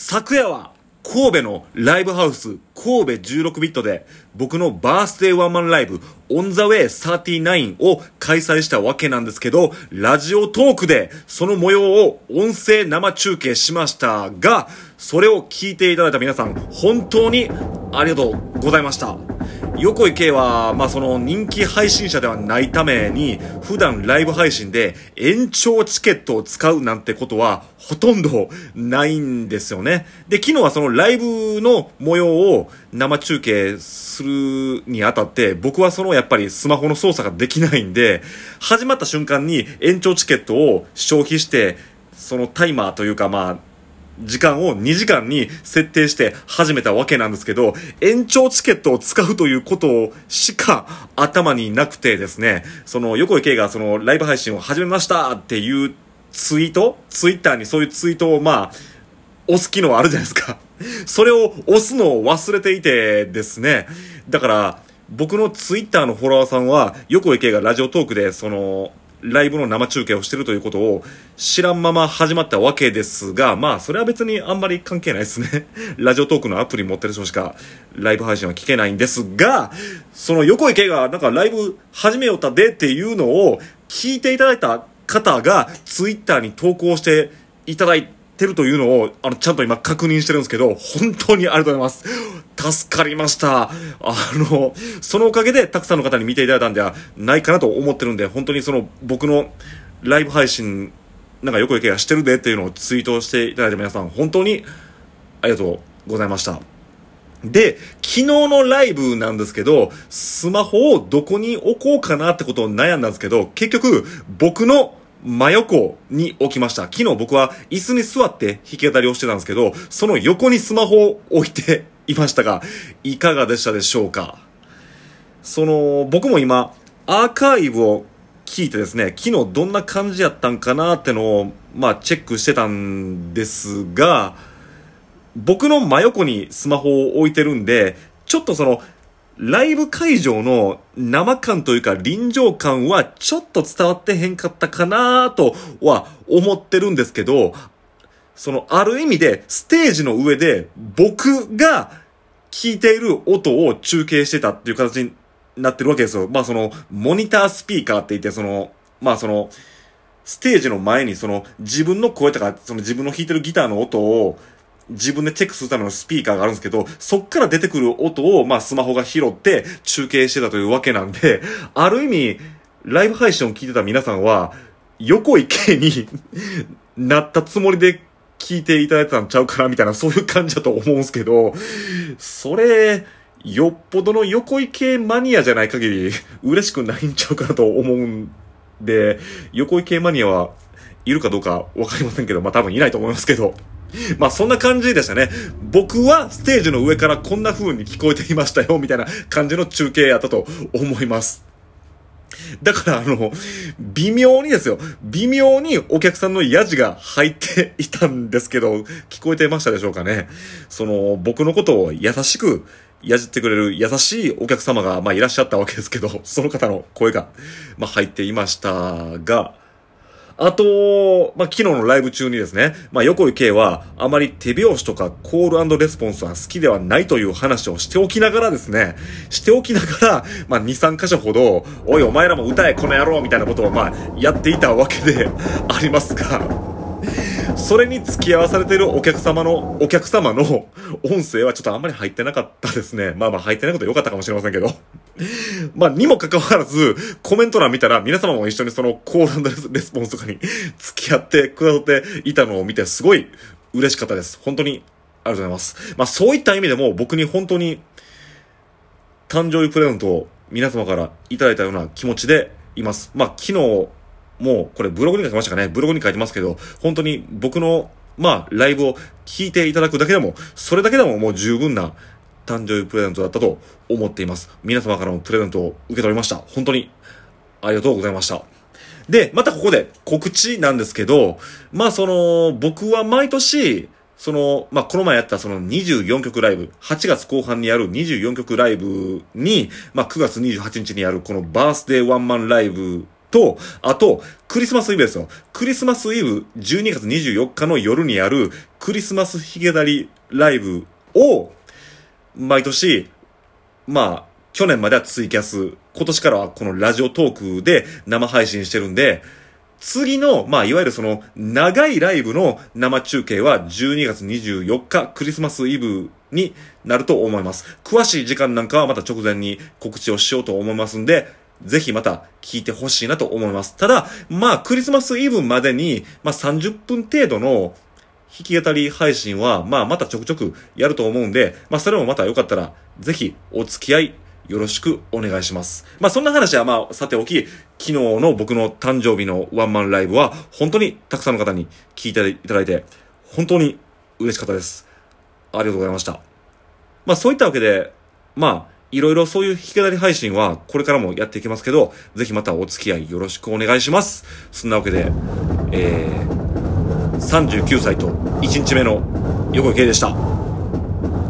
昨夜は神戸のライブハウス神戸16ビットで僕のバースデーワンマンライブオンザウェイ39を開催したわけなんですけど、ラジオトークでその模様を音声生中継しましたが、それを聞いていただいた皆さん、本当にありがとうございました。横井圭は、まあ、その人気配信者ではないために、普段ライブ配信で延長チケットを使うなんてことはほとんどないんですよね。で、昨日はそのライブの模様を生中継するにあたって、僕はそのやっぱりスマホの操作ができないんで、始まった瞬間に延長チケットを消費して、そのタイマーというかまあ、時間を2時間に設定して始めたわけなんですけど、延長チケットを使うということしか頭になくてですね、その横井圭がそのライブ配信を始めましたっていうツイートツイッターにそういうツイートをまあ、押す機能あるじゃないですか。それを押すのを忘れていてですね、だから、僕のツイッターのフォロワーさんは、横井圭がラジオトークで、その、ライブの生中継をしてるということを知らんまま始まったわけですが、まあ、それは別にあんまり関係ないですね。ラジオトークのアプリ持ってる人しかライブ配信は聞けないんですが、その横井圭がなんかライブ始めよったでっていうのを聞いていただいた方がツイッターに投稿していただい、てるというのを、あの、ちゃんと今確認してるんですけど、本当にありがとうございます。助かりました。あの、そのおかげでたくさんの方に見ていただいたんではないかなと思ってるんで、本当にその僕のライブ配信、なんか横行けがしてるでっていうのをツイートしていただいた皆さん、本当にありがとうございました。で、昨日のライブなんですけど、スマホをどこに置こうかなってことを悩んだんですけど、結局、僕の真横に置きました。昨日僕は椅子に座って弾き語りをしてたんですけど、その横にスマホを置いていましたが、いかがでしたでしょうか？その、僕も今、アーカイブを聞いてですね、昨日どんな感じやったんかなってのを、まあチェックしてたんですが、僕の真横にスマホを置いてるんで、ちょっとその、ライブ会場の生感というか臨場感はちょっと伝わってへんかったかなとは思ってるんですけど、そのある意味でステージの上で僕が聞いている音を中継してたっていう形になってるわけですよ。まあそのモニタースピーカーって言ってその、まあそのステージの前にその自分の声とかその自分の弾いてるギターの音を自分でチェックするためのスピーカーがあるんですけど、そっから出てくる音を、まあ、スマホが拾って中継してたというわけなんで、ある意味、ライブ配信を聞いてた皆さんは、横井系に なったつもりで聞いていただいてたんちゃうかなみたいな、そういう感じだと思うんすけど、それ、よっぽどの横井系マニアじゃない限り、嬉しくないんちゃうかなと思うんで、横井系マニアはいるかどうかわかりませんけど、まあ多分いないと思いますけど。まあそんな感じでしたね。僕はステージの上からこんな風に聞こえていましたよ、みたいな感じの中継やったと思います。だからあの、微妙にですよ。微妙にお客さんのヤジが入っていたんですけど、聞こえてましたでしょうかね。その、僕のことを優しく、やじってくれる優しいお客様が、まあ、いらっしゃったわけですけど、その方の声が、まあ、入っていましたが、あと、まあ、昨日のライブ中にですね、まあ、横井圭は、あまり手拍子とかコールレスポンスは好きではないという話をしておきながらですね、しておきながら、まあ、2、3箇所ほど、おいお前らも歌えこの野郎みたいなことを、まあ、やっていたわけで ありますが、それに付き合わされているお客様の、お客様の音声はちょっとあんまり入ってなかったですね。まあまあ入ってないこと良かったかもしれませんけど。まあ、にもかかわらず、コメント欄見たら皆様も一緒にそのコールレスポンスとかに付き合ってくださっていたのを見てすごい嬉しかったです。本当にありがとうございます。まあそういった意味でも僕に本当に誕生日プレゼントを皆様からいただいたような気持ちでいます。まあ昨日もう、これブログに書きましたかねブログに書いてますけど、本当に僕の、まあ、ライブを聞いていただくだけでも、それだけでももう十分な誕生日プレゼントだったと思っています。皆様からのプレゼントを受け取りました。本当に、ありがとうございました。で、またここで告知なんですけど、まあその、僕は毎年、その、まあ、この前やったその24曲ライブ、8月後半にやる24曲ライブに、まあ、9月28日にやるこのバースデーワンマンライブと、あと、クリスマスイブですよ。クリスマスイブ12月24日の夜にあるクリスマスヒゲダリライブを、毎年、まあ、去年まではツイキャス、今年からはこのラジオトークで生配信してるんで、次の、まあ、いわゆるその、長いライブの生中継は12月24日、クリスマスイブになると思います。詳しい時間なんかはまた直前に告知をしようと思いますんで、ぜひまた聞いてほしいなと思います。ただ、まあ、クリスマスイブまでに、まあ、30分程度の弾き語り配信は、まあ、またちょくちょくやると思うんで、まあ、それもまたよかったら、ぜひお付き合いよろしくお願いします。まあそんな話はまあさておき、昨日の僕の誕生日のワンマンライブは本当にたくさんの方に聞いていただいて、本当に嬉しかったです。ありがとうございました。まあそういったわけで、まあいろいろそういう弾き語り配信はこれからもやっていきますけど、ぜひまたお付き合いよろしくお願いします。そんなわけで、えー、39歳と1日目の横井圭でした。